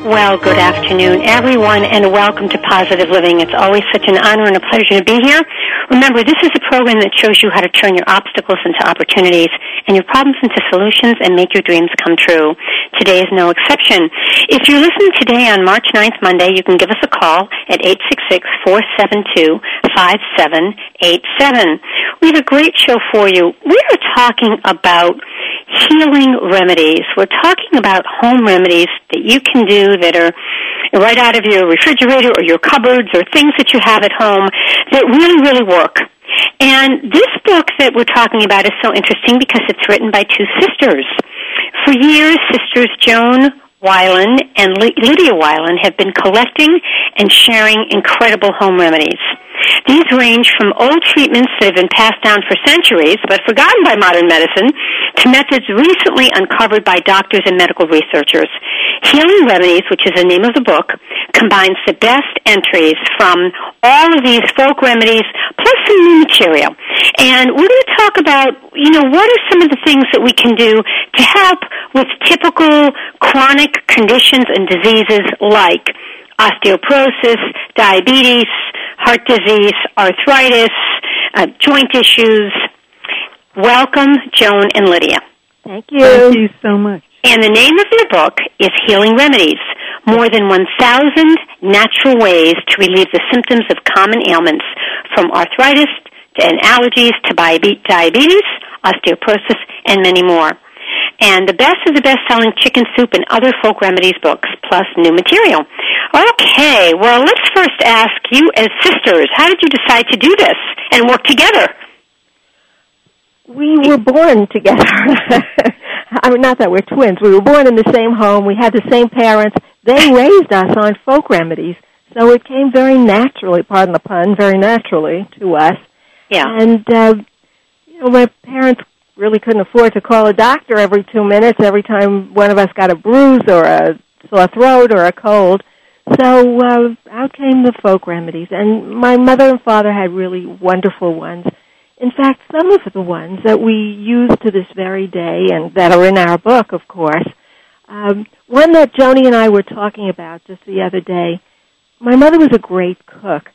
Well, good afternoon, everyone, and welcome to Positive Living. It's always such an honor and a pleasure to be here. Remember, this is a program that shows you how to turn your obstacles into opportunities and your problems into solutions and make your dreams come true. Today is no exception. If you're listening today on March 9th, Monday, you can give us a call at 866-472-5787. We have a great show for you. We are talking about healing remedies. We're talking about home remedies that you can do that are right out of your refrigerator or your cupboards or things that you have at home that really, really work. And this book that we're talking about is so interesting because it's written by two sisters. For years, sisters Joan Wilen and Lydia Wilen have been collecting and sharing incredible home remedies. These range from old treatments that have been passed down for centuries but forgotten by modern medicine to methods recently uncovered by doctors and medical researchers. Healing Remedies, which is the name of the book, combines the best entries from all of these folk remedies plus some new material. And we're going to talk about, you know, what are some of the things that we can do to help with typical chronic conditions and diseases like osteoporosis, diabetes, heart disease, arthritis, uh, joint issues. Welcome, Joan and Lydia. Thank you. Thank you so much. And the name of your book is Healing Remedies. More than 1,000 natural ways to relieve the symptoms of common ailments, from arthritis and allergies to diabetes, osteoporosis, and many more. And the best of the best-selling chicken soup and other folk remedies books, plus new material. Okay, well, let's first ask you as sisters, how did you decide to do this and work together? We were born together. I mean, not that we're twins. We were born in the same home. We had the same parents. They raised us on folk remedies, so it came very naturally. Pardon the pun, very naturally to us. Yeah. And uh, you know, my parents really couldn't afford to call a doctor every two minutes every time one of us got a bruise or a sore throat or a cold. So uh, out came the folk remedies, and my mother and father had really wonderful ones. In fact, some of the ones that we use to this very day and that are in our book, of course, um, one that Joni and I were talking about just the other day, my mother was a great cook,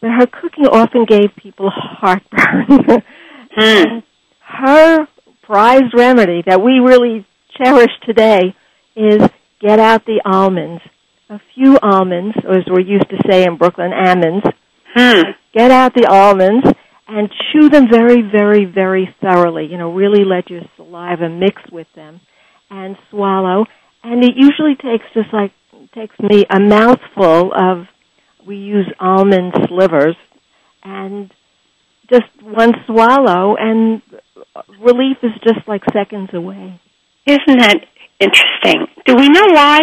but her cooking often gave people heartburn. Hmm. Her prized remedy that we really cherish today is get out the almonds. A few almonds, or as we're used to say in Brooklyn, almonds. Hmm. Get out the almonds and chew them very, very, very thoroughly. You know, really let your saliva mix with them and swallow. And it usually takes just like, takes me a mouthful of, we use almond slivers and just one swallow and relief is just like seconds away. Isn't that interesting? Do we know why?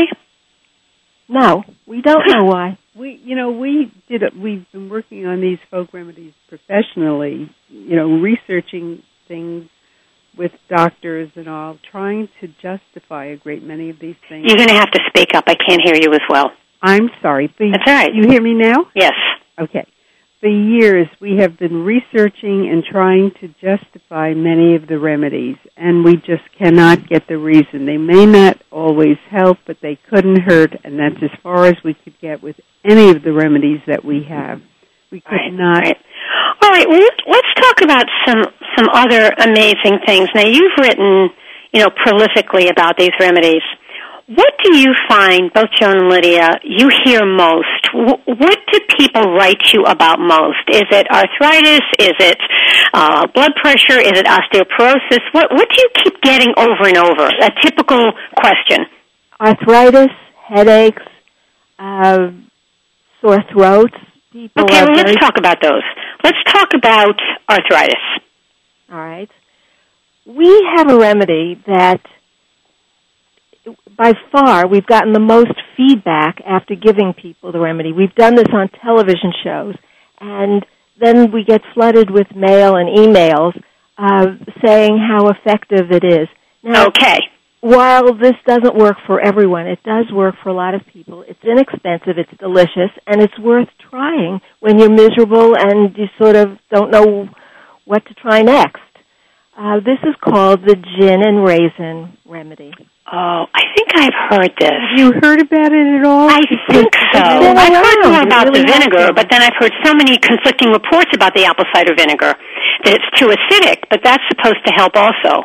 No, we don't know why. We, you know, we did. A, we've been working on these folk remedies professionally. You know, researching things with doctors and all, trying to justify a great many of these things. You're going to have to speak up. I can't hear you as well. I'm sorry. That's all right. You hear me now? Yes. Okay. For years, we have been researching and trying to justify many of the remedies, and we just cannot get the reason. They may not always help, but they couldn't hurt, and that's as far as we could get with any of the remedies that we have. We could Right, not. right. All right. Well, let's talk about some some other amazing things. Now, you've written, you know, prolifically about these remedies. What do you find, both Joan and Lydia, you hear most? What do people write you about most? Is it arthritis? Is it uh, blood pressure? Is it osteoporosis? What What do you keep getting over and over? A typical question. Arthritis, headaches, uh, sore throats. People Okay, well, very let's talk about those. Let's talk about arthritis. All right. We have a remedy that by far, we've gotten the most feedback after giving people the remedy. We've done this on television shows, and then we get flooded with mail and emails uh, saying how effective it is. Now, okay. While this doesn't work for everyone, it does work for a lot of people. It's inexpensive, it's delicious, and it's worth trying when you're miserable and you sort of don't know what to try next. Uh, this is called the gin and raisin remedy. Oh, I think I've heard this. Have you heard about it at all? I think so. I've heard more about really the vinegar, but then I've heard so many conflicting reports about the apple cider vinegar that it's too acidic, but that's supposed to help also.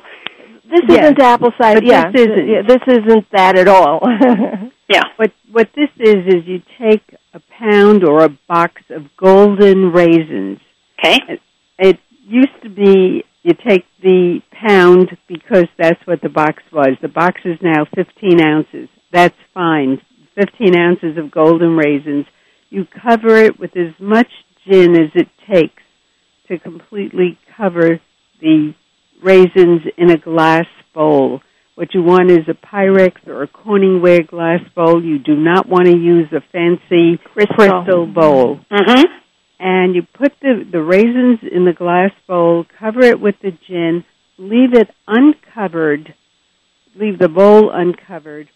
This yes. isn't apple cider. yeah, this isn't. Yeah, this isn't that at all. yeah. What what this is is you take a pound or a box of golden raisins. Okay. It, it used to be you take the pound because that's what the box was. The box is now 15 ounces. That's fine. 15 ounces of golden raisins. You cover it with as much gin as it takes to completely cover the raisins in a glass bowl. What you want is a Pyrex or a Corningware glass bowl. You do not want to use a fancy crystal, crystal bowl. Mm-hmm and you put the, the raisins in the glass bowl, cover it with the gin, leave it uncovered, leave the bowl uncovered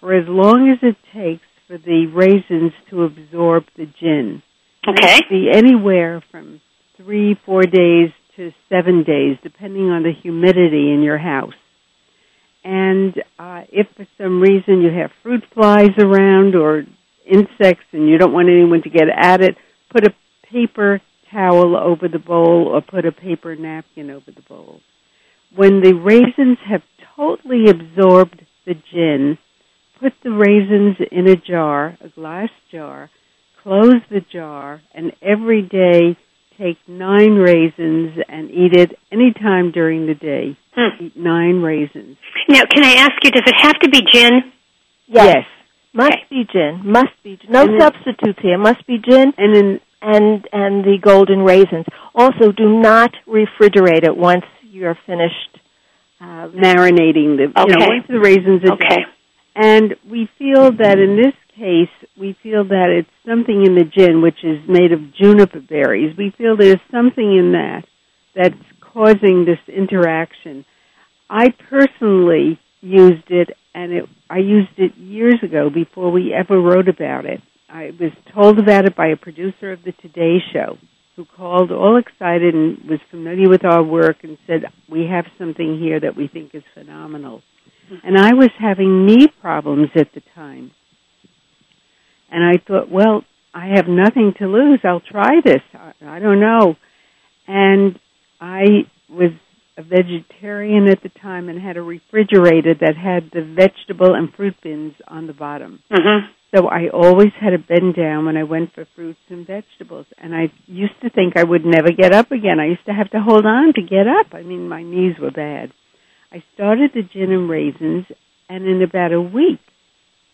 for as long as it takes for the raisins to absorb the gin. Okay. be anywhere from three, four days to seven days, depending on the humidity in your house. And uh, if for some reason you have fruit flies around or insects and you don't want anyone to get at it, put a paper towel over the bowl or put a paper napkin over the bowl. When the raisins have totally absorbed the gin, put the raisins in a jar, a glass jar, close the jar, and every day take nine raisins and eat it any time during the day. Hmm. Eat nine raisins. Now, can I ask you, does it have to be gin? Yes. yes. Must okay. be gin. Must be gin. No and substitutes here. Must be gin. And in and and the golden raisins. Also, do not refrigerate it once you're finished uh, marinating the okay. you know, once the raisins are okay. Done. And we feel that in this case, we feel that it's something in the gin which is made of juniper berries. We feel there's something in that that's causing this interaction. I personally used it, and it, I used it years ago before we ever wrote about it. I was told about it by a producer of the Today Show who called all excited and was familiar with our work and said, we have something here that we think is phenomenal. And I was having knee problems at the time. And I thought, well, I have nothing to lose. I'll try this. I, I don't know. And I was a vegetarian at the time and had a refrigerator that had the vegetable and fruit bins on the bottom. Mm-hmm. So I always had to bend down when I went for fruits and vegetables. And I used to think I would never get up again. I used to have to hold on to get up. I mean, my knees were bad. I started the gin and raisins, and in about a week,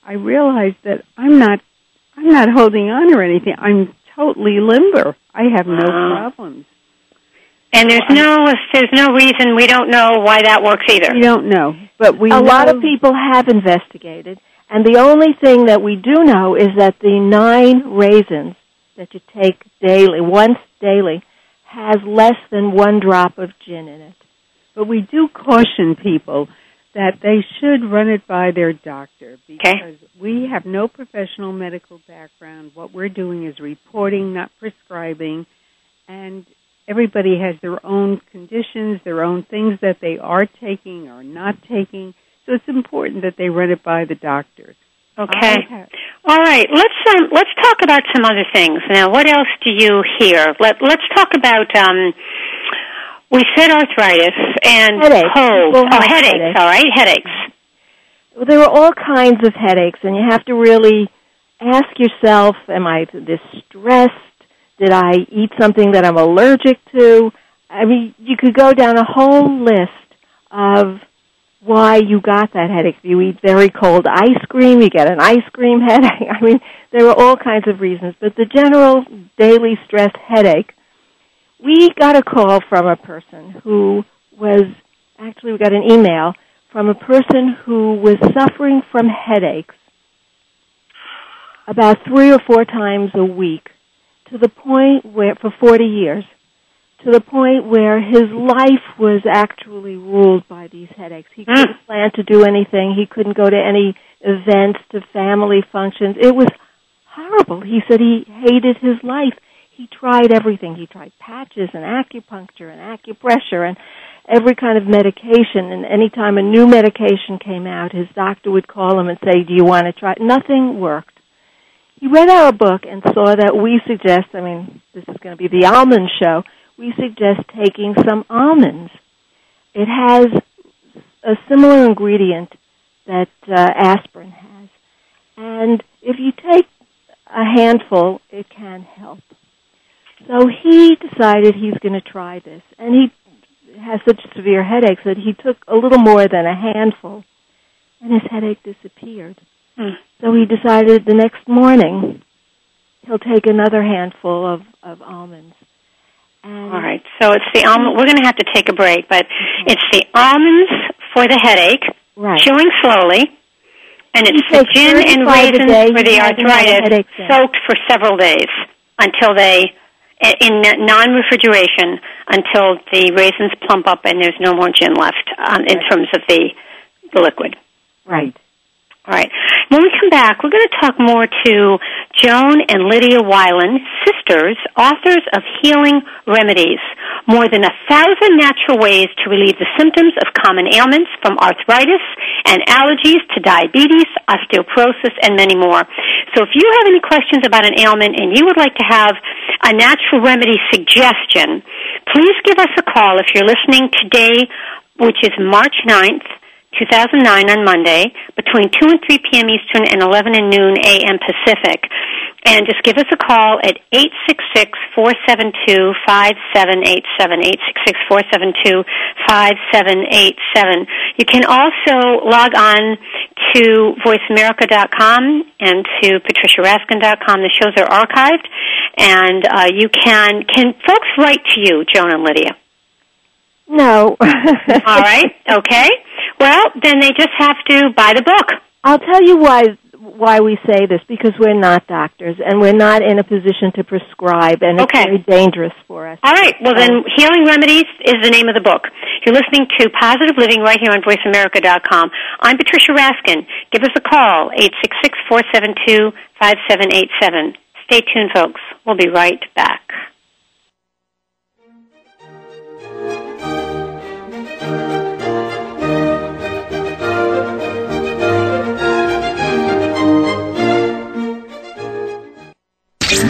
I realized that I'm not, I'm not holding on or anything. I'm totally limber. I have no wow. problems. And there's no, there's no reason we don't know why that works either. We don't know, but we. A know lot of people have investigated and the only thing that we do know is that the nine raisins that you take daily, once daily, has less than one drop of gin in it. But we do caution people that they should run it by their doctor because okay. we have no professional medical background. What we're doing is reporting, not prescribing, and everybody has their own conditions, their own things that they are taking or not taking. So it's important that they run it by the doctor. Okay. All right. Let's um, let's talk about some other things. Now, what else do you hear? Let Let's talk about. Um, we said arthritis and headaches. cold. Oh, headaches. headaches. All right, headaches. Well, there are all kinds of headaches, and you have to really ask yourself: Am I distressed? Did I eat something that I'm allergic to? I mean, you could go down a whole list of why you got that headache. You eat very cold ice cream, you get an ice cream headache. I mean, there are all kinds of reasons. But the general daily stress headache, we got a call from a person who was, actually we got an email from a person who was suffering from headaches about three or four times a week to the point where, for 40 years, to the point where his life was actually ruled by these headaches. He couldn't hmm. plan to do anything. He couldn't go to any events, to family functions. It was horrible. He said he hated his life. He tried everything. He tried patches and acupuncture and acupressure and every kind of medication. And anytime a new medication came out, his doctor would call him and say, "Do you want to try?" Nothing worked. He read our book and saw that we suggest. I mean, this is going to be the almond show. We suggest taking some almonds. It has a similar ingredient that uh, aspirin has, and if you take a handful, it can help. So he decided he's going to try this, and he has such severe headaches that he took a little more than a handful, and his headache disappeared. Hmm. So he decided the next morning he'll take another handful of, of almonds. All right. So it's the almond. We're going to have to take a break, but it's the almonds for the headache, Right. chewing slowly, and it's the gin and raisins for the hasn't had a arthritis, soaked for several days until they, in non-refrigeration, until the raisins plump up and there's no more gin left um, in terms of the the liquid. Right. All right. When we come back, we're going to talk more to Joan and Lydia Wilen, sisters, authors of Healing Remedies. More than a thousand natural ways to relieve the symptoms of common ailments from arthritis and allergies to diabetes, osteoporosis, and many more. So if you have any questions about an ailment and you would like to have a natural remedy suggestion, please give us a call if you're listening today, which is March 9th. 2009 on Monday between 2 and 3 p.m. Eastern and 11 and noon a.m. Pacific. And just give us a call at 866-472-5787, 866-472-5787. You can also log on to voiceamerica.com and to patriciaraskin.com. The shows are archived and uh, you can, can folks write to you, Joan and Lydia? No. All right, okay. Well, then they just have to buy the book. I'll tell you why why we say this because we're not doctors and we're not in a position to prescribe and Okay. it's very dangerous for us. All right. Well, then, Healing Remedies is the name of the book. You're listening to Positive Living right here on VoiceAmerica.com. I'm Patricia Raskin. Give us a call, 866-472-5787. Stay tuned, folks. We'll be right back.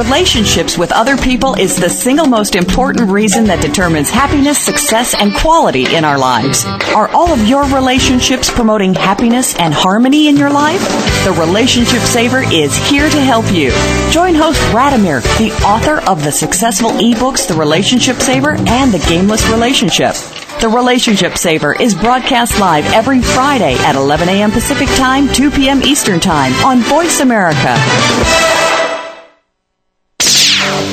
Relationships with other people is the single most important reason that determines happiness, success, and quality in our lives. Are all of your relationships promoting happiness and harmony in your life? The Relationship Saver is here to help you. Join host Radimir, the author of the successful ebooks The Relationship Saver and The Gameless Relationship. The Relationship Saver is broadcast live every Friday at 11 a.m. Pacific Time, 2 p.m. Eastern Time on Voice America.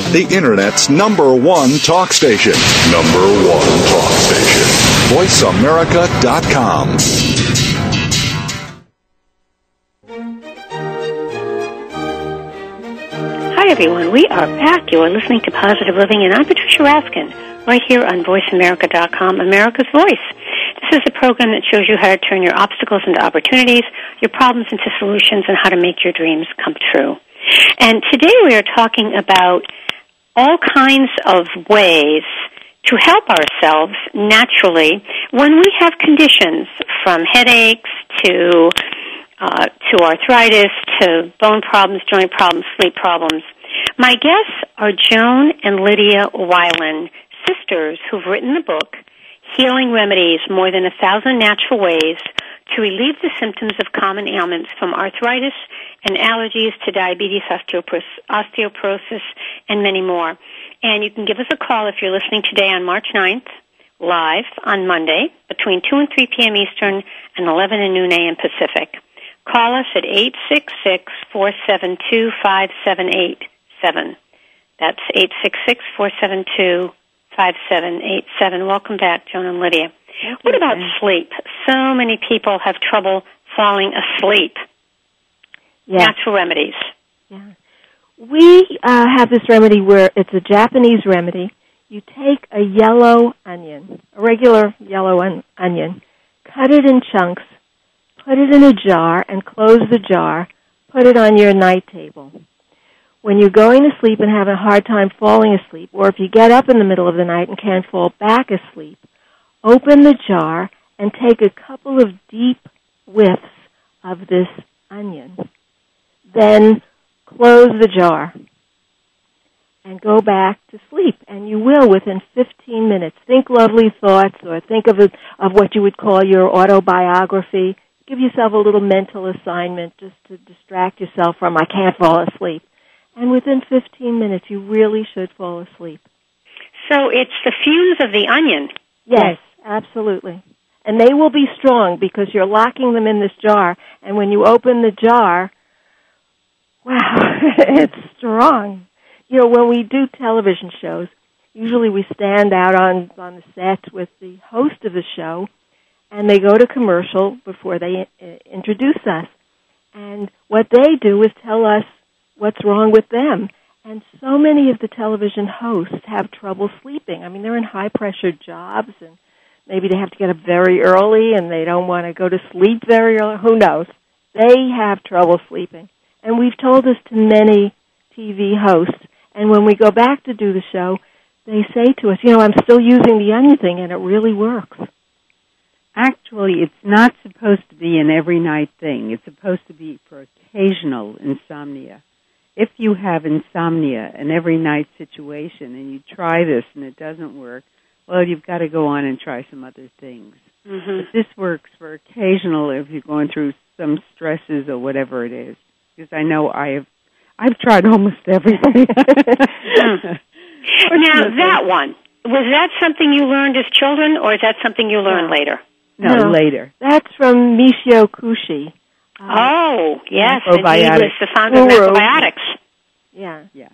The Internet's number one talk station. Number one talk station. VoiceAmerica.com. Hi, everyone. We are back. You are listening to Positive Living, and I'm Patricia Raskin, right here on VoiceAmerica.com, America's Voice. This is a program that shows you how to turn your obstacles into opportunities, your problems into solutions, and how to make your dreams come true. And today we are talking about all kinds of ways to help ourselves naturally when we have conditions from headaches to uh, to arthritis to bone problems, joint problems, sleep problems. My guests are Joan and Lydia Wilen, sisters who've written the book Healing Remedies: More Than a Thousand Natural Ways to relieve the symptoms of common ailments from arthritis and allergies to diabetes, osteoporosis, and many more. And you can give us a call if you're listening today on March 9th, live on Monday, between 2 and 3 p.m. Eastern and 11 and noon a.m. Pacific. Call us at 866-472-5787. That's 866-472-5787. Welcome back, Joan and Lydia. What about sleep? So many people have trouble falling asleep. Yes. Natural remedies. Yeah. We uh, have this remedy where it's a Japanese remedy. You take a yellow onion, a regular yellow on- onion, cut it in chunks, put it in a jar, and close the jar. Put it on your night table. When you're going to sleep and having a hard time falling asleep, or if you get up in the middle of the night and can't fall back asleep, open the jar and take a couple of deep whiffs of this onion. Then close the jar and go back to sleep. And you will within 15 minutes. Think lovely thoughts or think of it, of what you would call your autobiography. Give yourself a little mental assignment just to distract yourself from I can't fall asleep. And within 15 minutes you really should fall asleep. So it's the fumes of the onion. Yes, absolutely. And they will be strong because you're locking them in this jar and when you open the jar, wow, it's strong. You know, when we do television shows, usually we stand out on on the set with the host of the show and they go to commercial before they uh, introduce us. And what they do is tell us what's wrong with them. And so many of the television hosts have trouble sleeping. I mean, they're in high pressure jobs and maybe they have to get up very early and they don't want to go to sleep very early. Who knows? They have trouble sleeping. And we've told this to many TV hosts. And when we go back to do the show, they say to us, you know, I'm still using the onion thing and it really works. Actually, it's not supposed to be an every night thing. It's supposed to be for occasional insomnia. If you have insomnia, an every night situation, and you try this and it doesn't work, well, you've got to go on and try some other things. Mm-hmm. But this works for occasional if you're going through some stresses or whatever it is. Because I know I have, I've tried almost everything. Now that one was that something you learned as children, or is that something you learned later? no, No. later. That's from Michio Kushi. Uh, oh, yes, and he Macrobiotics. was the founder of Guru. macrobiotics. Yeah. Yeah.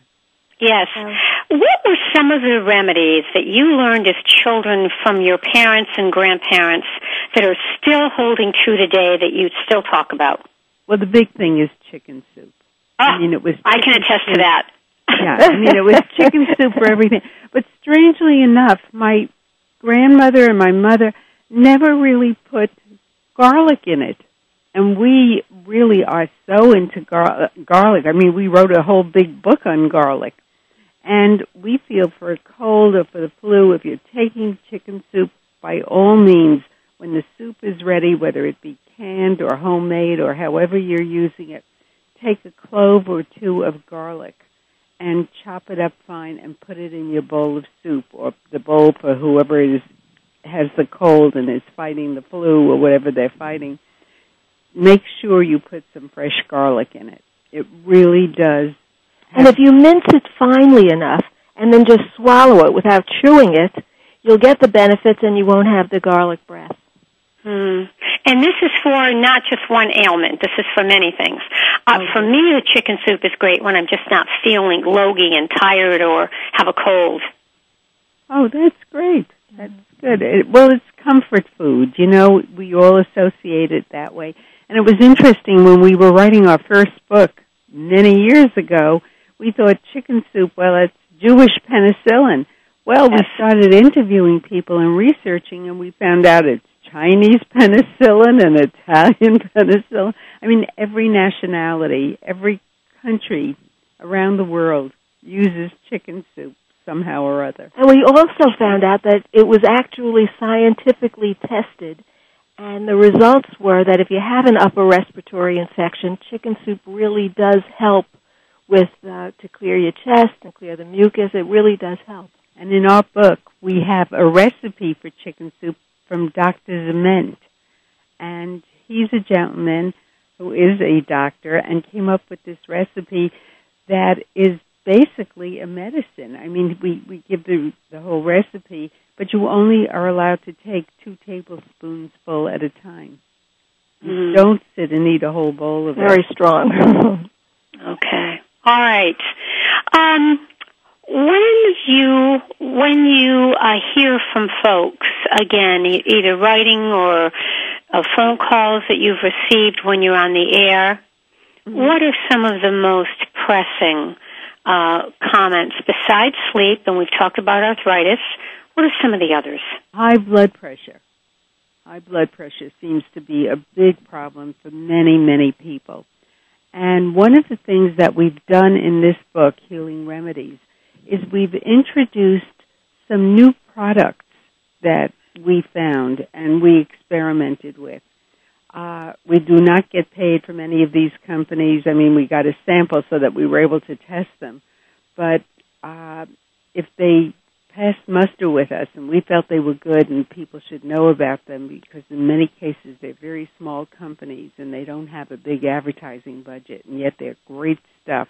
Yes. Um, what were some of the remedies that you learned as children from your parents and grandparents that are still holding true today that you still talk about? Well, the big thing is chicken soup. Oh, I ah, mean, it was. I can attest to that. Yeah, I mean, it was chicken soup for everything. But strangely enough, my grandmother and my mother never really put garlic in it. And we really are so into gar- garlic. I mean, we wrote a whole big book on garlic. And we feel for a cold or for the flu, if you're taking chicken soup, by all means, when the soup is ready, whether it be canned or homemade or however you're using it, take a clove or two of garlic and chop it up fine and put it in your bowl of soup or the bowl for whoever is has the cold and is fighting the flu or whatever they're fighting. Make sure you put some fresh garlic in it. It really does. And if you mince it finely enough and then just swallow it without chewing it, you'll get the benefits and you won't have the garlic breath. Hmm. And this is for not just one ailment. This is for many things. Uh, Okay. For me, the chicken soup is great when I'm just not feeling logy and tired or have a cold. Oh, that's great. That's good. It, well, it's comfort food. You know, we all associate it that way. And it was interesting when we were writing our first book many years ago, we thought chicken soup, well, it's Jewish penicillin. Well, we started interviewing people and researching and we found out it's Chinese penicillin and Italian penicillin. I mean, every nationality, every country around the world uses chicken soup somehow or other. And we also found out that it was actually scientifically tested, and the results were that if you have an upper respiratory infection, chicken soup really does help with uh, to clear your chest and clear the mucus. It really does help. And in our book, we have a recipe for chicken soup from Dr. Ziment. And he's a gentleman who is a doctor and came up with this recipe that is basically a medicine. I mean, we, we give the, the whole recipe, but you only are allowed to take two tablespoons full at a time. Mhm. don't sit and eat a whole bowl of Very it. Very strong. Okay. All right. Um, when you when you uh, hear from folks again, e- either writing or uh, phone calls that you've received when you're on the air, what are some of the most pressing uh, comments besides sleep? And we've talked about arthritis. What are some of the others? High blood pressure. High blood pressure seems to be a big problem for many, many people. And one of the things that we've done in this book, Healing Remedies, is we've introduced some new products that we found and we experimented with. Uh, we do not get paid from any of these companies. I mean, we got a sample so that we were able to test them. But uh, if they passed muster with us and we felt they were good and people should know about them because in many cases they're very small companies and they don't have a big advertising budget and yet they're great stuff.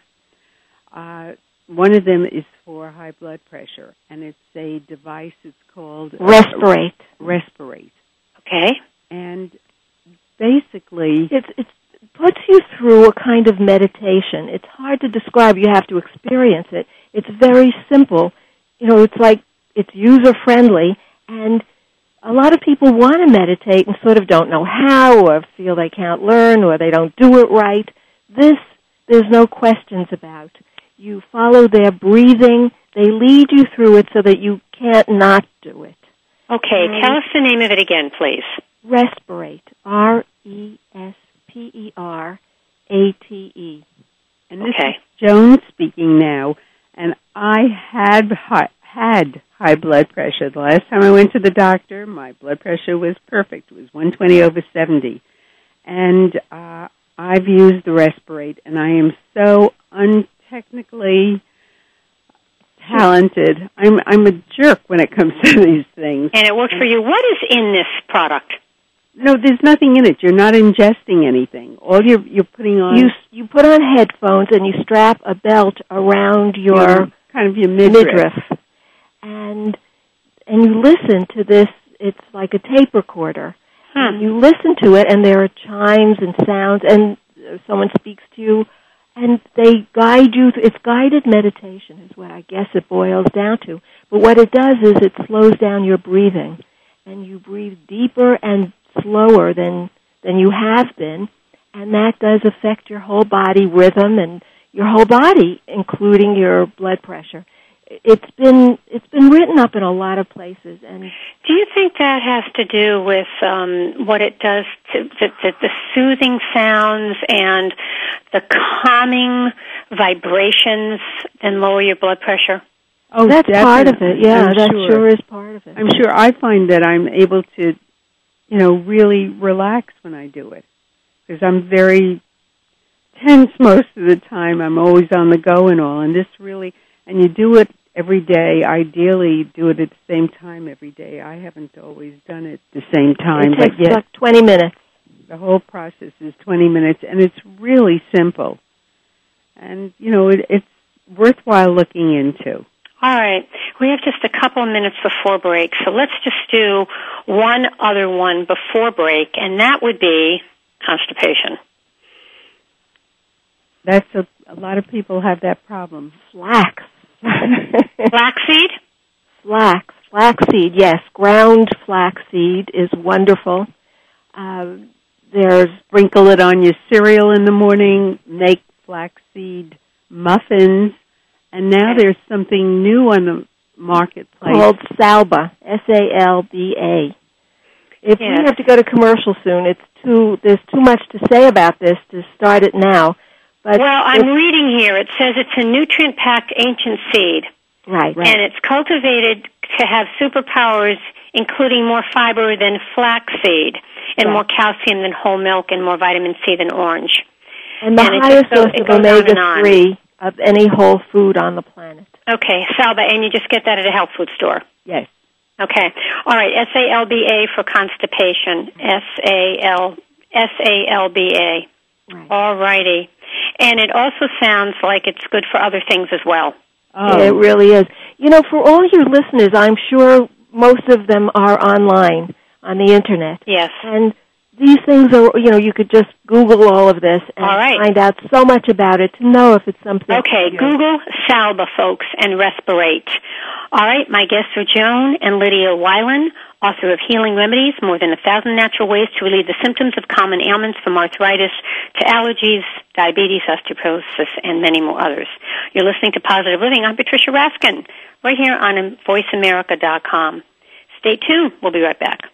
Uh, one of them is high blood pressure and it's a device it's called uh, Resperate. Resperate. Okay. And basically It's it puts you through a kind of meditation. It's hard to describe. You have to experience it. It's very simple. You know, it's like it's user friendly, and a lot of people want to meditate and sort of don't know how, or feel they can't learn, or they don't do it right. This there's no questions about. You follow their breathing. They lead you through it so that you can't not do it. Okay. Um, Tell us the name of it again, please. Resperate. R E S P E R A T E. And this Okay. is Joan speaking now, and I had high, had high blood pressure. The last time I went to the doctor, my blood pressure was perfect. It was 120 over 70. And uh, I've used the Resperate, and I am so untechnically talented. I'm I'm a jerk when it comes to these things. And it worked for you. What is in this product? No, there's nothing in it. You're not ingesting anything. All you're you're putting on You you put on headphones and you strap a belt around your your kind of your midriff. midriff, and and you listen to this. It's like a tape recorder. And Hmm. you listen to it, and there are chimes and sounds, and uh, someone speaks to you, and they guide you. It's guided meditation, is what I guess it boils down to. But what it does is it slows down your breathing, and you breathe deeper and slower than than you have been, and that does affect your whole body rhythm and your whole body, including your blood pressure. It's been it's been written up in a lot of places, and Do you think that has to do with um, what it does to the, the, the soothing sounds and the calming vibrations and lower your blood pressure? Oh, that's part of it. Yeah, I'm that sure. sure is part of it. I'm sure I find that I'm able to, you know, really relax when I do it because I'm very tense most of the time. I'm always on the go and all, and this really, and you do it every day. Ideally, do it at the same time every day. I haven't always done it at the same time, it takes but yes, like 20 minutes. the whole process is 20 minutes, and it's really simple. And you know, it, it's worthwhile looking into. All right. We have just a couple of minutes before break, so let's just do one other one before break, and that would be constipation. That's a, a lot of people have that problem. Flax. Flaxseed? flax. Flaxseed, yes. Ground flaxseed is wonderful. Uh, there's Sprinkle it on your cereal in the morning. Make flaxseed muffins, and now there's something new on the marketplace. called Salba. S-A-L-B-A. If Yes. we have to go to commercial soon, it's too, there's too much to say about this to start it now. But Well, I'm reading here. It says it's a nutrient packed ancient seed, right. and it's cultivated to have superpowers, including more fiber than flaxseed, and Right. more calcium than whole milk, and more vitamin C than orange. And the and highest dose of omega three of any whole food on the planet. Okay, Salba, and you just get that at a health food store. Yes. Okay. All right. S A L B A for constipation. S A L S A L B A. All righty. And it also sounds like it's good for other things as well. Oh, It really is. You know, for all your listeners, I'm sure most of them are online on the internet. Yes. And these things are, you know, you could just Google all of this and All right. find out so much about it to know if it's something. Okay, for. Google Salba, folks, and resperate. All right, my guests are Joan and Lydia Wilen, author of Healing Remedies, More Than a Thousand Natural Ways to Relieve the Symptoms of Common Ailments from Arthritis to Allergies, Diabetes, Osteoporosis, and many more others. You're listening to Positive Living. I'm Patricia Raskin, right here on VoiceAmerica.com. Stay tuned. We'll be right back.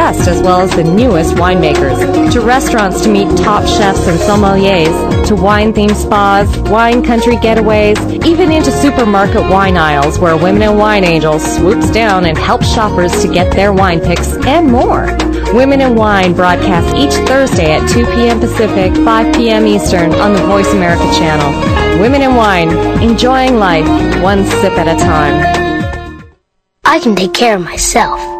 best as well as the newest winemakers, to restaurants to meet top chefs and sommeliers, to wine-themed spas, wine country getaways, even into supermarket wine aisles where Women in Wine Angels swoops down and helps shoppers to get their wine picks and more. Women in Wine broadcasts each Thursday at 2 p.m. Pacific, 5 p.m. Eastern on the Voice America channel. Women in Wine, enjoying life one sip at a time. I can take care of myself.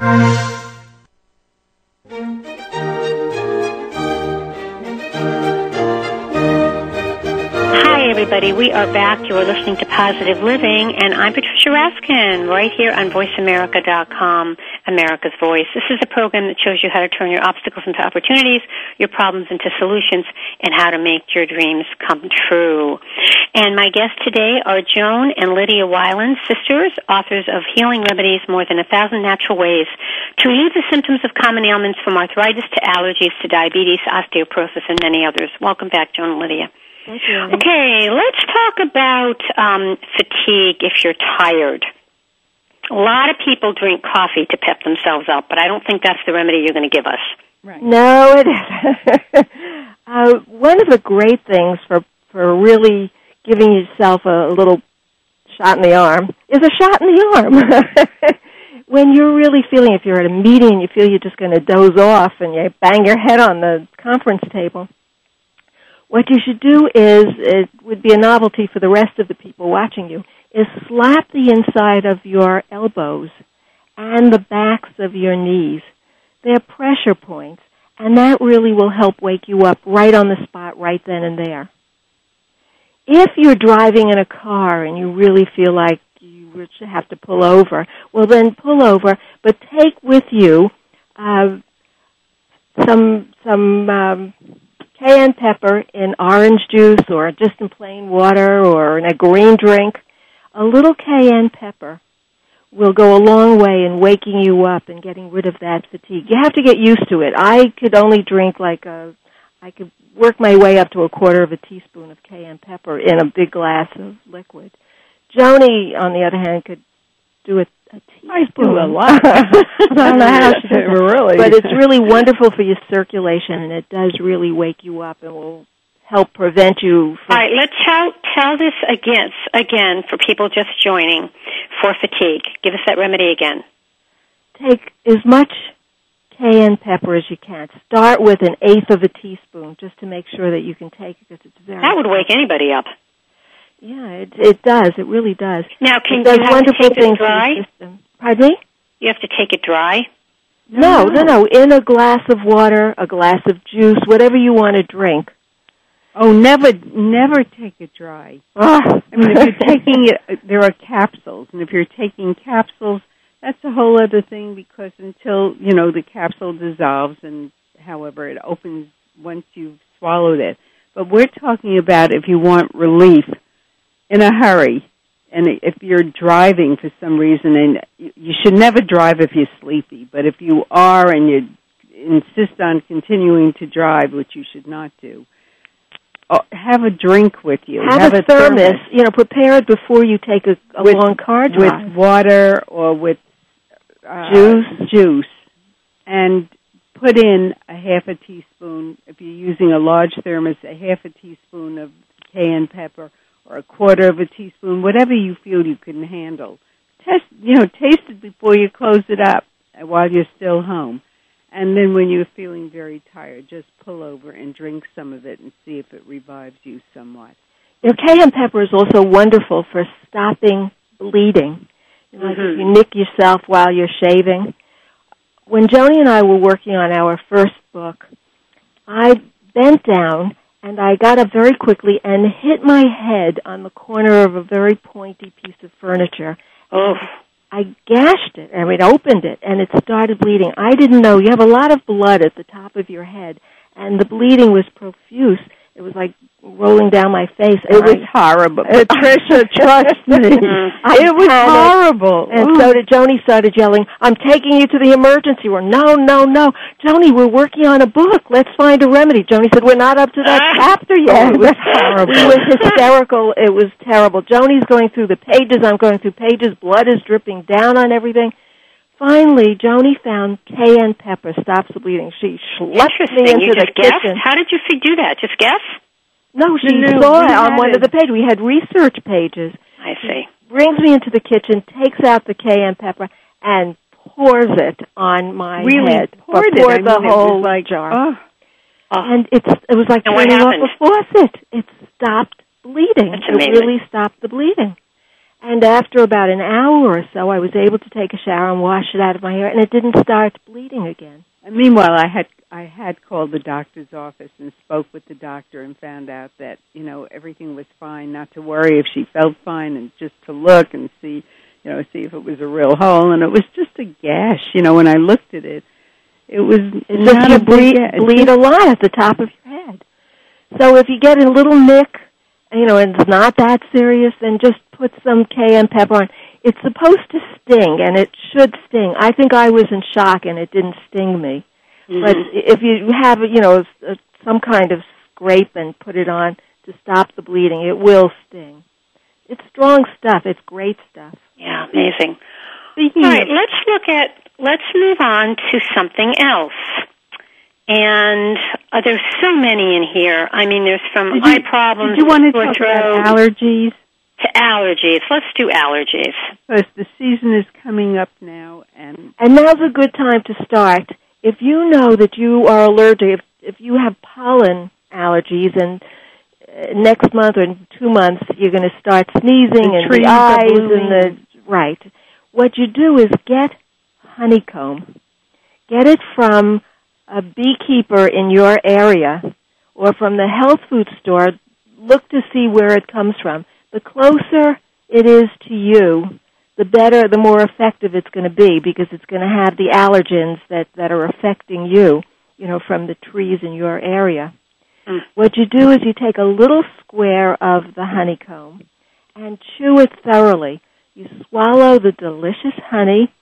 Hi, everybody. We are back. You are listening to Positive Living, and I'm Patricia Raskin, right here on VoiceAmerica.com, America's Voice. This is a program that shows you how to turn your obstacles into opportunities, your problems into solutions, and how to make your dreams come true. And my guests today are Joan and Lydia Wilen, sisters, authors of Healing Remedies, More Than a Thousand Natural Ways to relieve the symptoms of common ailments from arthritis to allergies to diabetes, osteoporosis, and many others. Welcome back, Joan and Lydia. Thank you. Okay, let's talk about um, fatigue if you're tired. A lot of people drink coffee to pep themselves up, but I don't think that's the remedy you're going to give us. Right. No, it isn't. uh, one of the great things for for really giving yourself a, a little shot in the arm is a shot in the arm. when you're really feeling, if you're at a meeting and you feel you're just going to doze off and you bang your head on the conference table, what you should do is, it would be a novelty for the rest of the people watching you, is slap the inside of your elbows and the backs of your knees. They're pressure points, and that really will help wake you up right on the spot, right then and there. If you're driving in a car and you really feel like you have to pull over, well then pull over, but take with you uh, some some um, cayenne pepper in orange juice or just in plain water or in a green drink. A little cayenne pepper will go a long way in waking you up and getting rid of that fatigue. You have to get used to it. I could only drink like a, I could work my way up to a quarter of a teaspoon of cayenne pepper in a big glass of liquid. Joni, on the other hand, could do teaspoon. I do a lot. I don't know how she does it. really. But it's really wonderful for your circulation, and it does really wake you up and will help prevent you from... All right, let's tell, tell this again, again for people just joining for fatigue. Give us that remedy again. Take as much cayenne pepper as you can. Start with an eighth of a teaspoon just to make sure that you can take it because it's very... That would wake anybody up. Yeah, it it does. It really does. Now, can it does you have wonderful to take things it dry? system. Pardon me? You have to take it dry. No, no, no. In a glass of water, a glass of juice, whatever you want to drink. Oh, never, never take it dry. Ah. I mean, if you're taking it, there are capsules, and if you're taking capsules, that's a whole other thing because until you know the capsule dissolves, and however it opens once you've swallowed it. But we're talking about if you want relief in a hurry, and if you're driving for some reason, and you should never drive if you're sleepy, but if you are and you insist on continuing to drive, which you should not do, uh, have a drink with you. Have, a, thermos, you know, prepared before you take a, a With- long car drive. with water or with uh, Juice? juice, and put in a half a teaspoon. If you're using a large thermos, a half a teaspoon of cayenne pepper or a quarter of a teaspoon, whatever you feel you can handle. Test, you know, taste it before you close it up while you're still home. And then when you're feeling very tired, just pull over and drink some of it and see if it revives you somewhat. You know, cayenne pepper is also wonderful for stopping bleeding. You know, Like if you nick yourself while you're shaving. When Joni and I were working on our first book, I bent down and I got up very quickly and hit my head on the corner of a very pointy piece of furniture. Oh. I gashed it, I mean, opened it, and it started bleeding. I didn't know. You have a lot of blood at the top of your head, and the bleeding was profuse. It was like rolling down my face. It was horrible. Patricia, trust me. Mm-hmm. I it was horrible. And so did Joni started yelling, I'm taking you to the emergency room. No, no, no. Joni, we're working on a book. Let's find a remedy. Joni said, we're not up to that chapter yet. Oh, it was horrible. we were hysterical. It was terrible. Joni's going through the pages. I'm going through pages. Blood is dripping down on everything. Finally, Joni found cayenne pepper stops the bleeding. She schlepped me into You the just guessed? kitchen. How did you do that? Just guess? No, she No, saw it on one it. of the pages. We had research pages. I see. Brings me into the kitchen, takes out the cayenne pepper, and pours it on my really head. poured it. I the mean, whole was like, jar. oh, And it's it was like turning off a faucet. It stopped bleeding. That's it amazing. really stopped the bleeding. And after about an hour or so, I was able to take a shower and wash it out of my hair, and it didn't start bleeding again. And meanwhile, I had I had called the doctor's office and spoke with the doctor and found out that you know everything was fine. Not to worry if she felt fine, and just to look and see, you know, see if it was a real hole. And it was just a gash. You know, when I looked at it, it was It's not just you a bleed, gash. Bleed a lot at the top of your head. So if you get a little nick, you know, and it's not that serious, then just put some cayenne pepper on. It's supposed to sting, and it should sting. I think I was in shock, and it didn't sting me. But if you have, you know, some kind of scrape and put it on to stop the bleeding, it will sting. It's strong stuff. It's great stuff. Yeah, amazing. Speaking All right, of, let's look at, let's move on to something else. and uh, there's so many in here. I mean, there's from you- eye problems Did you want to talk about allergies? To allergies. Let's do allergies. Because the season is coming up now, and And now's a good time to start. If you know that you are allergic, if, if you have pollen allergies, and uh, next month or in two months you're going to start sneezing The and trees the are eyes and the right. What you do is get honeycomb. Get it from a beekeeper in your area or from the health food store. Look to see where it comes from. The closer it is to you, the better, the more effective it's going to be because it's going to have the allergens that, that are affecting you, you know, from the trees in your area. Mm. What you do is you take a little square of the honeycomb and chew it thoroughly. You swallow the delicious honey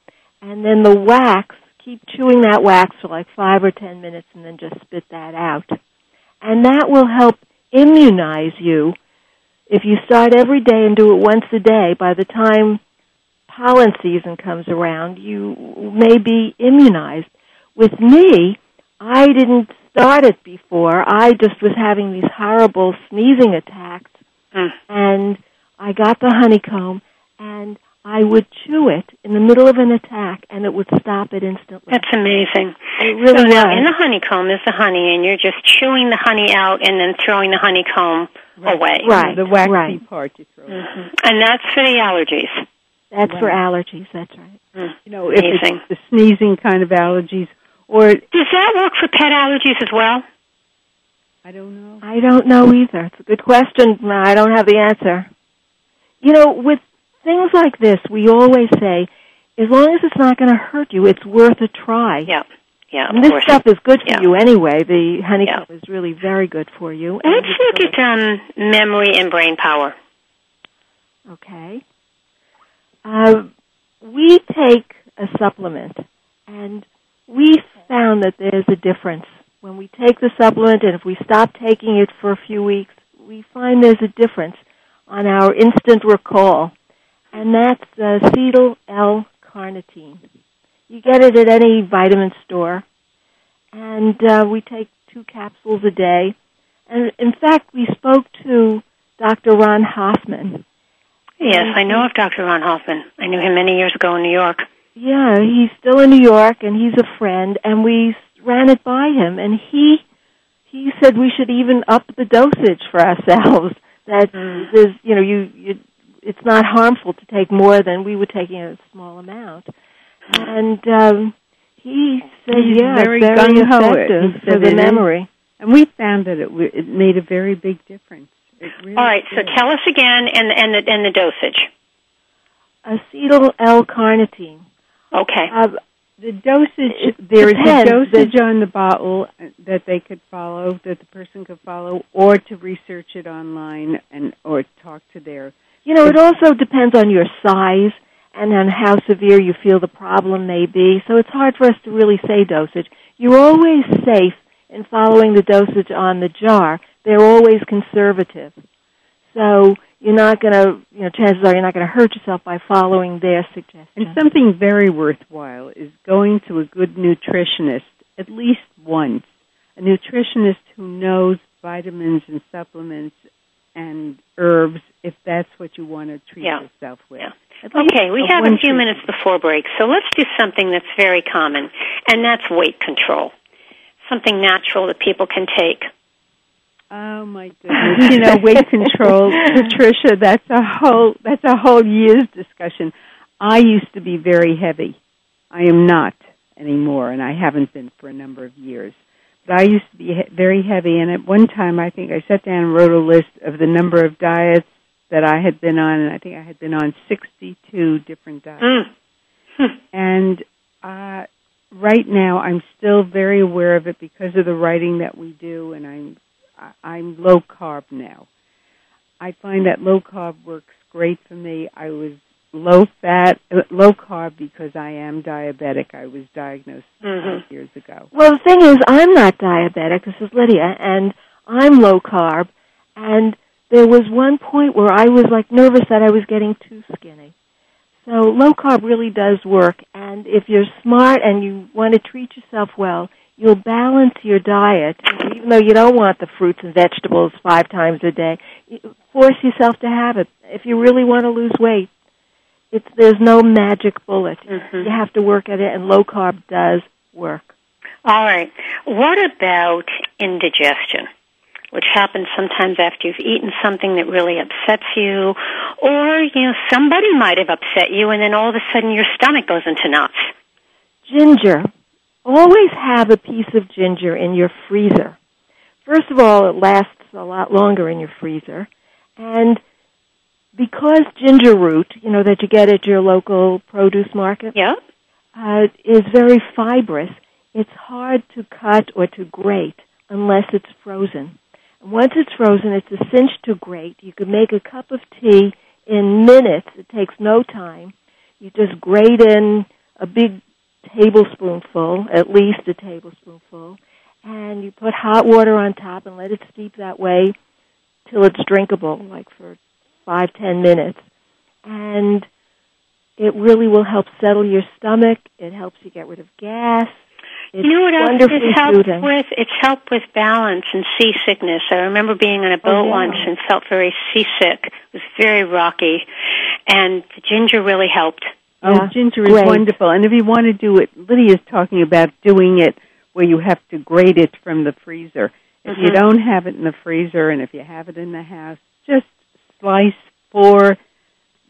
and then the wax, keep chewing that wax for like five or ten minutes and then just spit that out. And that will help immunize you. If you start every day and do it once a day, by the time pollen season comes around, you may be immunized. With me, I didn't start it before. I just was having these horrible sneezing attacks Mm. and I got the honeycomb I would chew it in the middle of an attack and it would stop it instantly. That's amazing. It really so now was. in the honeycomb is the honey, and you're just chewing the honey out and then throwing the honeycomb away. Right, the waxy right. part you throw. hmm And that's for the allergies. That's for allergies, that's right. Mm. You know, if Amazing. it's the sneezing kind of allergies, or Does that work for pet allergies as well? I don't know. I don't know either. It's a good question. I don't have the answer. You know, with things like this, we always say, as long as it's not going to hurt you, it's worth a try. Yeah. Yeah, And this course. stuff is good for Yeah. you anyway. The honeycomb is really very good for you. And Let's it's look at um, memory and brain power. Okay. Uh, we take a supplement, and we found that there's a difference. When we take the supplement, and if we stop taking it for a few weeks, we find there's a difference on our instant recall, and that's uh, acetyl L-carnitine. You get it at any vitamin store, and uh, we take two capsules a day. And in fact, we spoke to Dr. Ron Hoffman, Yes, I know of Dr. Ron Hoffman. I knew him many years ago in New York. Yeah, he's still in New York and he's a friend and we ran it by him and he he said we should even up the dosage for ourselves that Mm. there's you know you, you it's not harmful to take more than we were taking a small amount and um he said He's yeah very very effective He for the it is. memory And we found that it w- it made a very big difference. Really All right, so tell us again and and the and the dosage. acetyl L-carnitine Okay. uh, the dosage It there is depends. a dosage on the bottle that they could follow that the person could follow or to research it online and or talk to their You know, it also depends on your size and on how severe you feel the problem may be. So it's hard for us to really say dosage. You're always safe in following the dosage on the jar. They're always conservative. So you're not going to, you know, chances are you're not going to hurt yourself by following their suggestion. And something very worthwhile is going to a good nutritionist at least once. A nutritionist who knows vitamins and supplements and herbs if that's what you want to treat Yeah. yourself with. Yeah. Okay, we have a few treatment. minutes before break, so let's do something that's very common, and that's weight control. Something natural that people can take. Oh my goodness! you know, weight control, Patricia. That's a whole that's a whole year's discussion. I used to be very heavy. I am not anymore, and I haven't been for a number of years. I used to be he- very heavy, and at one time, I think I sat down and wrote a list of the number of diets that I had been on, and I think I had been on sixty-two different diets. Mm. And uh, right now, I'm still very aware of it because of the writing that we do, and I'm I'm low carb now. I find that low carb works great for me. I was low fat, low carb because I am diabetic. I was diagnosed Mhm. years ago. Well, the thing is, I'm not diabetic. This is Lydia, and I'm low carb. And there was one point where I was like nervous that I was getting too skinny. So low carb really does work. And if you're smart and you want to treat yourself well, you'll balance your diet. Even though you don't want the fruits and vegetables five times a day, force yourself to have it. If you really want to lose weight, it's there's no magic bullet. Mm-hmm. You have to work at it, and low carb does work. All right. What about indigestion? Which happens sometimes after you've eaten something that really upsets you, or, you know, somebody might have upset you and then all of a sudden your stomach goes into knots. Ginger. Always have a piece of ginger in your freezer. First of all, it lasts a lot longer in your freezer. And because ginger root, you know, that you get at your local produce market, yeah. uh, is very fibrous, it's hard to cut or to grate unless it's frozen. And once it's frozen, it's a cinch to grate. You can make a cup of tea in minutes. It takes no time. You just grate in a big tablespoonful, at least a tablespoonful, and you put hot water on top and let it steep that way till it's drinkable, like for five, ten minutes. And it really will help settle your stomach. It helps you get rid of gas. It's you know what else wonderfully it's helped soothing. with? It's helped with balance and seasickness. I remember being on a boat Oh, yeah. once and felt very seasick. It was very rocky, and the ginger really helped. Oh, Yeah. ginger is Great. wonderful. And if you want to do it, Lydia's talking about doing it where you have to grate it from the freezer. If you Mhm. don't have it in the freezer and if you have it in the house, just slice four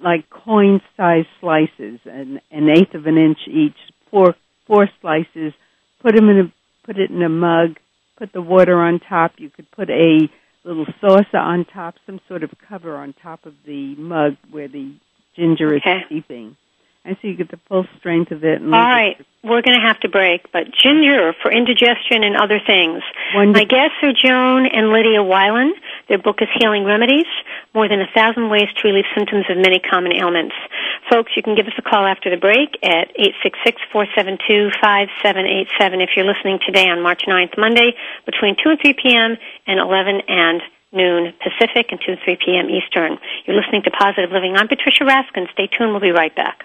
like coin sized slices, an an eighth of an inch each, four four slices, put them in a put it in a mug, put the water on top. You could put a little saucer on top, some sort of cover on top of the mug where the ginger Okay. is steeping. And so you get the full strength of it. And All right, we're going to have to break, but ginger for indigestion and other things. Wonderful. My guests are Joan and Lydia Wilen. Their book is Healing Remedies, More Than a Thousand Ways to Relieve Symptoms of Many Common Ailments. Folks, you can give us a call after the break at 866-472-5787 if you're listening today on March 9th, Monday, between 2 and 3 p.m. and 11 and noon Pacific and 2 and 3 p.m. Eastern. You're listening to Positive Living. I'm Patricia Raskin. Stay tuned. We'll be right back.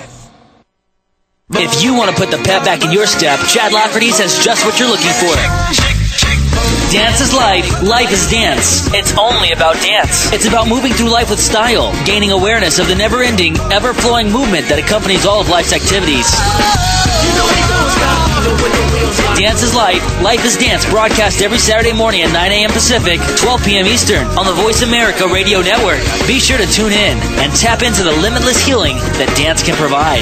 If you want to put the pep back in your step, Chad Lafferty's has just what you're looking for. Dance is life, life is dance. It's only about dance. It's about moving through life with style, gaining awareness of the never ending, ever flowing movement that accompanies all of life's activities. Dance is Life, Life is Dance, broadcast every Saturday morning at 9 a.m. Pacific, 12 p.m. Eastern on the Voice America Radio Network. Be sure to tune in and tap into the limitless healing that dance can provide.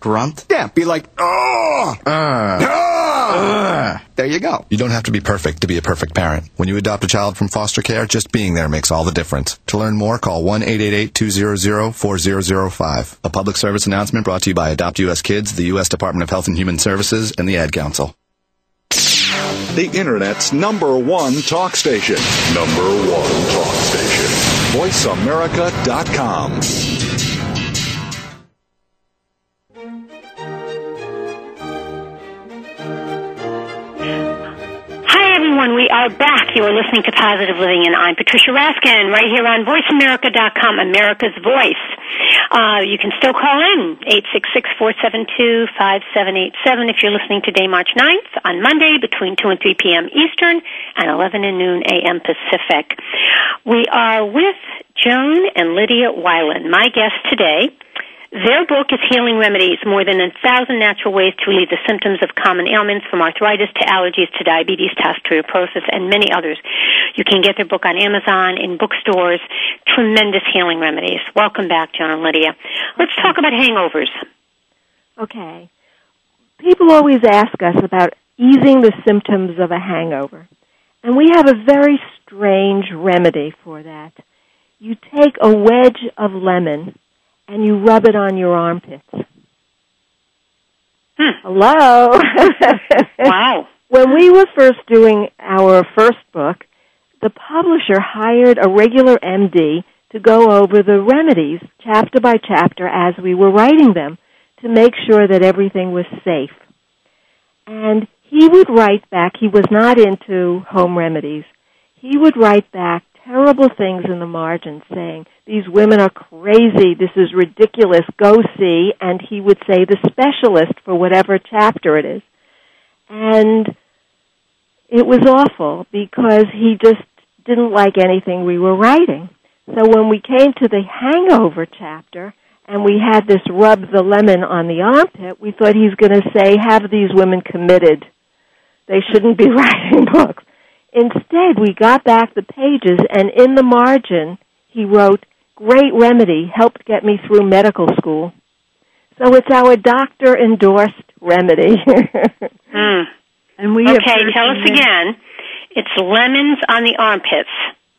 Grunt? Yeah, be like, oh! Uh, There you go. You don't have to be perfect to be a perfect parent. When you adopt a child from foster care, just being there makes all the difference. To learn more, call 1-888-200-4005. A public service announcement brought to you by Adopt US Kids, the U.S. Department of Health and Human Services, and the Ad Council. The Internet's number one talk station. Number one talk station. VoiceAmerica.com. everyone. We are back. You are listening to Positive Living, and I'm Patricia Raskin, right here on VoiceAmerica.com, America's Voice. Uh, you can still call in, 866-472-5787 if you're listening today, March 9th, on Monday, between 2 and 3 p.m. Eastern and 11 and noon a.m. Pacific. We are with Joan and Lydia Wilen, my guests today. Their book is Healing Remedies, more than a thousand natural ways to relieve the symptoms of common ailments from arthritis to allergies to diabetes to osteoporosis and many others. You can get their book on Amazon, in bookstores. Tremendous healing remedies. Welcome back, Joan and Lydia. Let's talk about hangovers. Okay. people always ask us about easing the symptoms of a hangover. And we have a very strange remedy for that. You take a wedge of lemon and you rub it on your armpits. Hmm. Hello. wow. When we were first doing our first book, the publisher hired a regular MD to go over the remedies chapter by chapter as we were writing them to make sure that everything was safe. And he would write back, he was not into home remedies, he would write back terrible things in the margin saying, these women are crazy, this is ridiculous, go see, and he would say the specialist for whatever chapter it is. And it was awful because he just didn't like anything we were writing. So when we came to the hangover chapter and we had this rub the lemon on the armpit, we thought he's going to say, have these women committed. They shouldn't be writing books. Instead, we got back the pages and in the margin, he wrote, great remedy, helped get me through medical school. So it's our doctor endorsed remedy. Hmm. And we okay, tell us again. It's lemons on the armpits.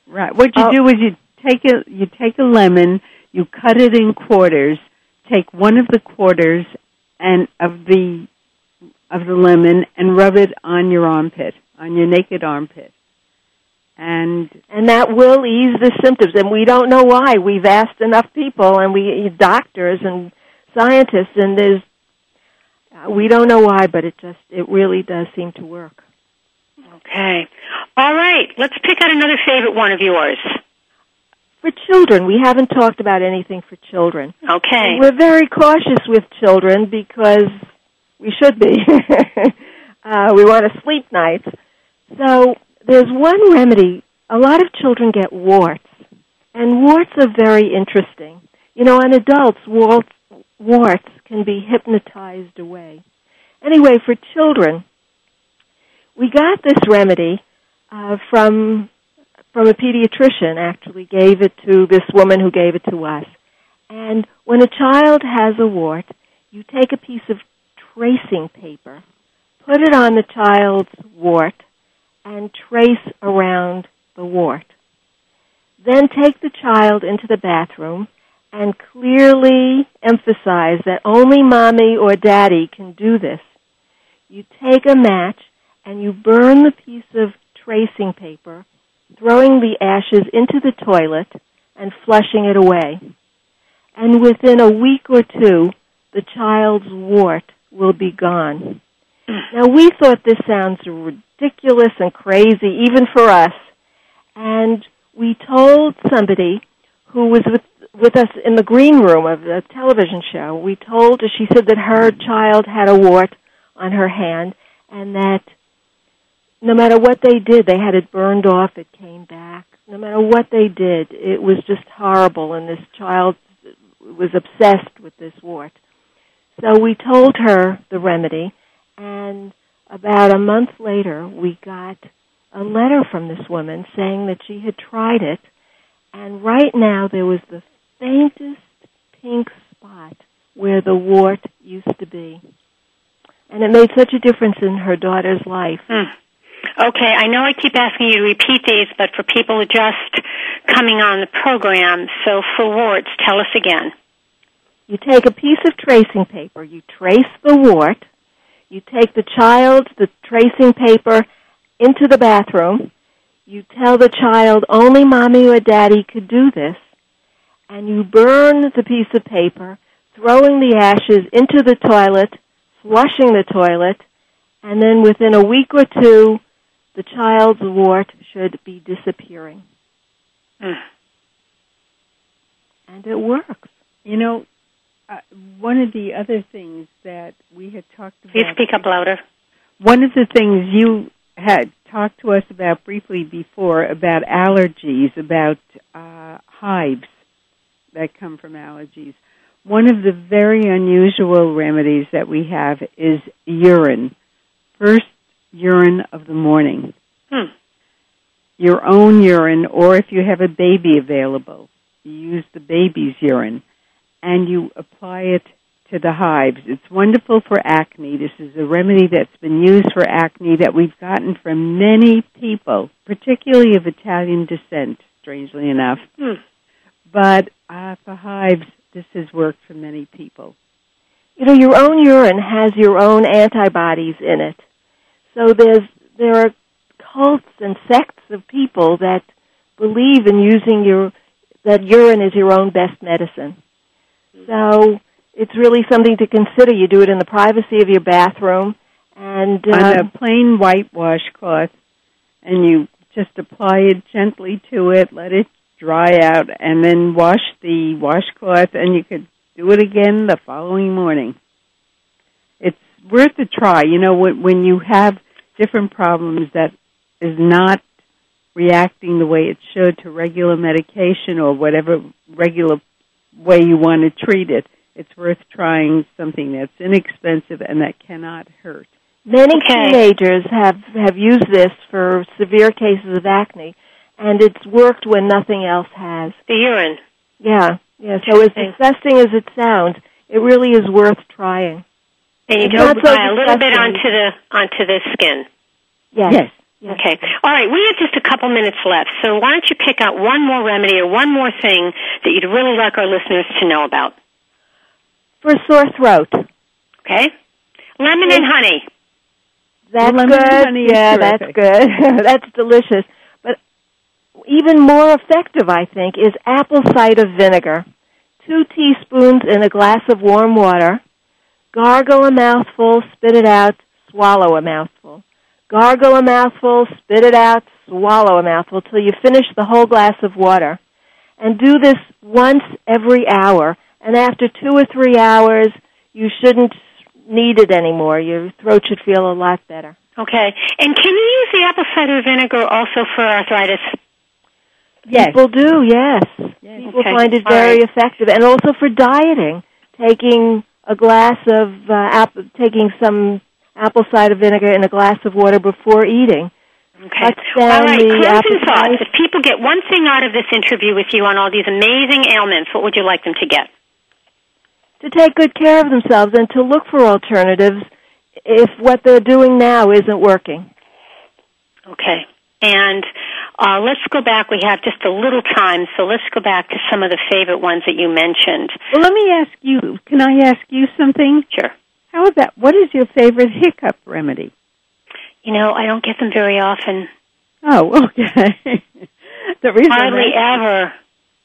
Right. What Oh. you do is you take a you take a lemon, you cut it in quarters, take one of the quarters and of the of the lemon and rub it on your armpit, on your naked armpit. And and that will ease the symptoms. And we don't know why. We've asked enough people, and we doctors and scientists, and there's uh, we don't know why, but it just it really does seem to work. Okay. All right. Let's pick out another favorite one of yours. For children, we haven't talked about anything for children. Okay. We're very cautious with children because we should be. uh, we want to sleep nights. So there's one remedy. A lot of children get warts, and warts are very interesting. You know, on adults, warts, warts can be hypnotized away. Anyway, for children, we got this remedy uh, from from a pediatrician. Actually, gave it to this woman who gave it to us. And when a child has a wart, you take a piece of tracing paper, put it on the child's wart, and trace around the wart. Then take the child into the bathroom and clearly emphasize that only mommy or daddy can do this. You take a match and you burn the piece of tracing paper, throwing the ashes into the toilet and flushing it away. And within a week or two, the child's wart will be gone. Now we thought this sounds ridiculous and crazy even for us. And we told somebody who was with with us in the green room of the television show. We told her she said that her child had a wart on her hand and that no matter what they did, they had it burned off, it came back. No matter what they did, it was just horrible and this child was obsessed with this wart. So we told her the remedy and about a month later we got a letter from this woman saying that she had tried it and right now there was the faintest pink spot where the wart used to be. And it made such a difference in her daughter's life. Hmm. Okay, I know I keep asking you to repeat these, but for people just coming on the program, so for warts, tell us again. You take a piece of tracing paper, you trace the wart, you take the child, the tracing paper, into the bathroom, you tell the child only mommy or daddy could do this, and you burn the piece of paper, throwing the ashes into the toilet, flushing the toilet, and then within a week or two, the child's wart should be disappearing. Hmm. And it works. you know, uh, one of the other things that we had talked about. Please speak up louder. One of the things you had talked to us about briefly before about allergies, about uh, hives that come from allergies. One of the very unusual remedies that we have is urine. First urine of the morning. Hmm. Your own urine, or if you have a baby available, you use the baby's urine and you apply it to the hives. It's wonderful for acne. This is a remedy that's been used for acne that we've gotten from many people, particularly of Italian descent, strangely enough. Hmm. But uh, for hives, this has worked for many people. You know, your own urine has your own antibodies in it. So there's there are cults and sects of people that believe in using your that urine is your own best medicine. So it's really something to consider. You do it in the privacy of your bathroom, and uh, on a plain white washcloth, and you just apply it gently to it, let it dry out, and then wash the washcloth, and you could do it again the following morning. It's worth a try. You know, when, when you have different problems that is not reacting the way it should to regular medication or whatever regular way you want to treat it, it's worth trying something that's inexpensive and that cannot hurt. Many Okay. teenagers have have used this for severe cases of acne, and it's worked when nothing else has. The urine. Yeah, yeah. So as disgusting as it sounds, it really is worth trying. And you It's can not so apply a little bit onto the onto the skin. Yes. Yes. Okay. All right. We have just a couple minutes left, so why don't you pick out one more remedy or one more thing that you'd really like our listeners to know about? For sore throat, Okay. Lemon and honey. that's Lemon good. and honey is yeah, that's good. that's delicious. But even more effective, I think, is apple cider vinegar. Two teaspoons in a glass of warm water. Gargle a mouthful, spit it out, swallow a mouthful. Gargle a mouthful, spit it out, swallow a mouthful till you finish the whole glass of water. And do this once every hour. And after two or three hours, you shouldn't need it anymore. Your throat should feel a lot better. Okay. And can you use the apple cider vinegar also for arthritis? Yes. People do, yes. People Okay. find it very right. effective, and also for dieting, taking a glass of uh, apple, taking some apple cider vinegar in a glass of water before eating. Okay. All right. Closing appetite. thoughts. If people get one thing out of this interview with you on all these amazing ailments, what would you like them to get? To take good care of themselves and to look for alternatives if what they're doing now isn't working. Okay. And uh, let's go back. We have just a little time, so let's go back to some of the favorite ones that you mentioned. Well, let me ask you, can I ask you something? Sure. How about, what is your favorite hiccup remedy? You know, I don't get them very often. Oh, okay. the reason Hardly mention- ever.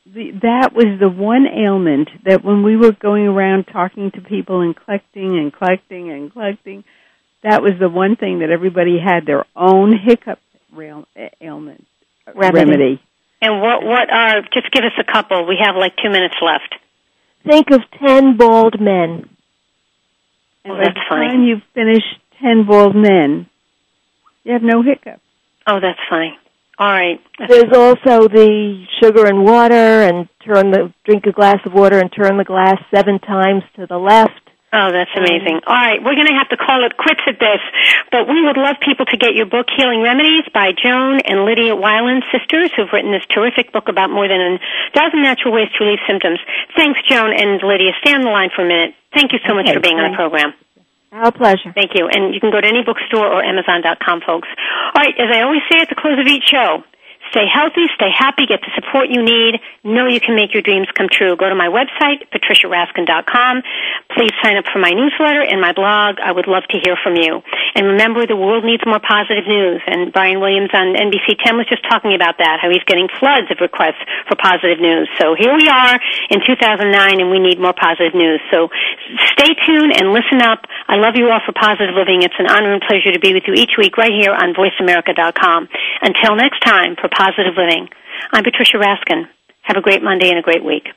the, that was the one ailment that when we were going around talking to people and collecting and collecting and collecting, that was the one thing that everybody had their own hiccup rail, ailment uh, Remedy. remedy. And what what are? Just give us a couple. We have like two minutes left. Think of ten bald men. And Oh, by that's the funny. time you finish ten bald men, you have no hiccup. Oh, that's funny. All right. There's also the sugar and water, and turn the drink a glass of water and turn the glass seven times to the left. Oh, that's amazing. All right, we're going to have to call it quits at this, but we would love people to get your book, Healing Remedies, by Joan and Lydia Wilen, sisters, who've written this terrific book about more than a dozen natural ways to relieve symptoms. Thanks, Joan and Lydia. Stay on the line for a minute. Thank you so much for being on the program. Our pleasure. Thank you. And you can go to any bookstore or Amazon.com, folks. All right, as I always say at the close of each show, stay healthy, stay happy, get the support you need. Know you can make your dreams come true. Go to my website, patriciaraskin.com. Please sign up for my newsletter and my blog. I would love to hear from you. And remember, the world needs more positive news. And Brian Williams on NBC 10 was just talking about that, how he's getting floods of requests for positive news. So here we are in 2009 and we need more positive news. So stay tuned and listen up. I love you all for positive living. It's an honor and pleasure to be with you each week right here on voiceamerica.com. Until next time for positive living, I'm Patricia Raskin. Have a great Monday and a great week.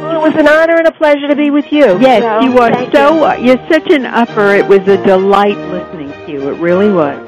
It was an honor and a pleasure to be with you. Yes, So, you are thank so, uh, you're such an upper. It was a delight listening to you. It really was.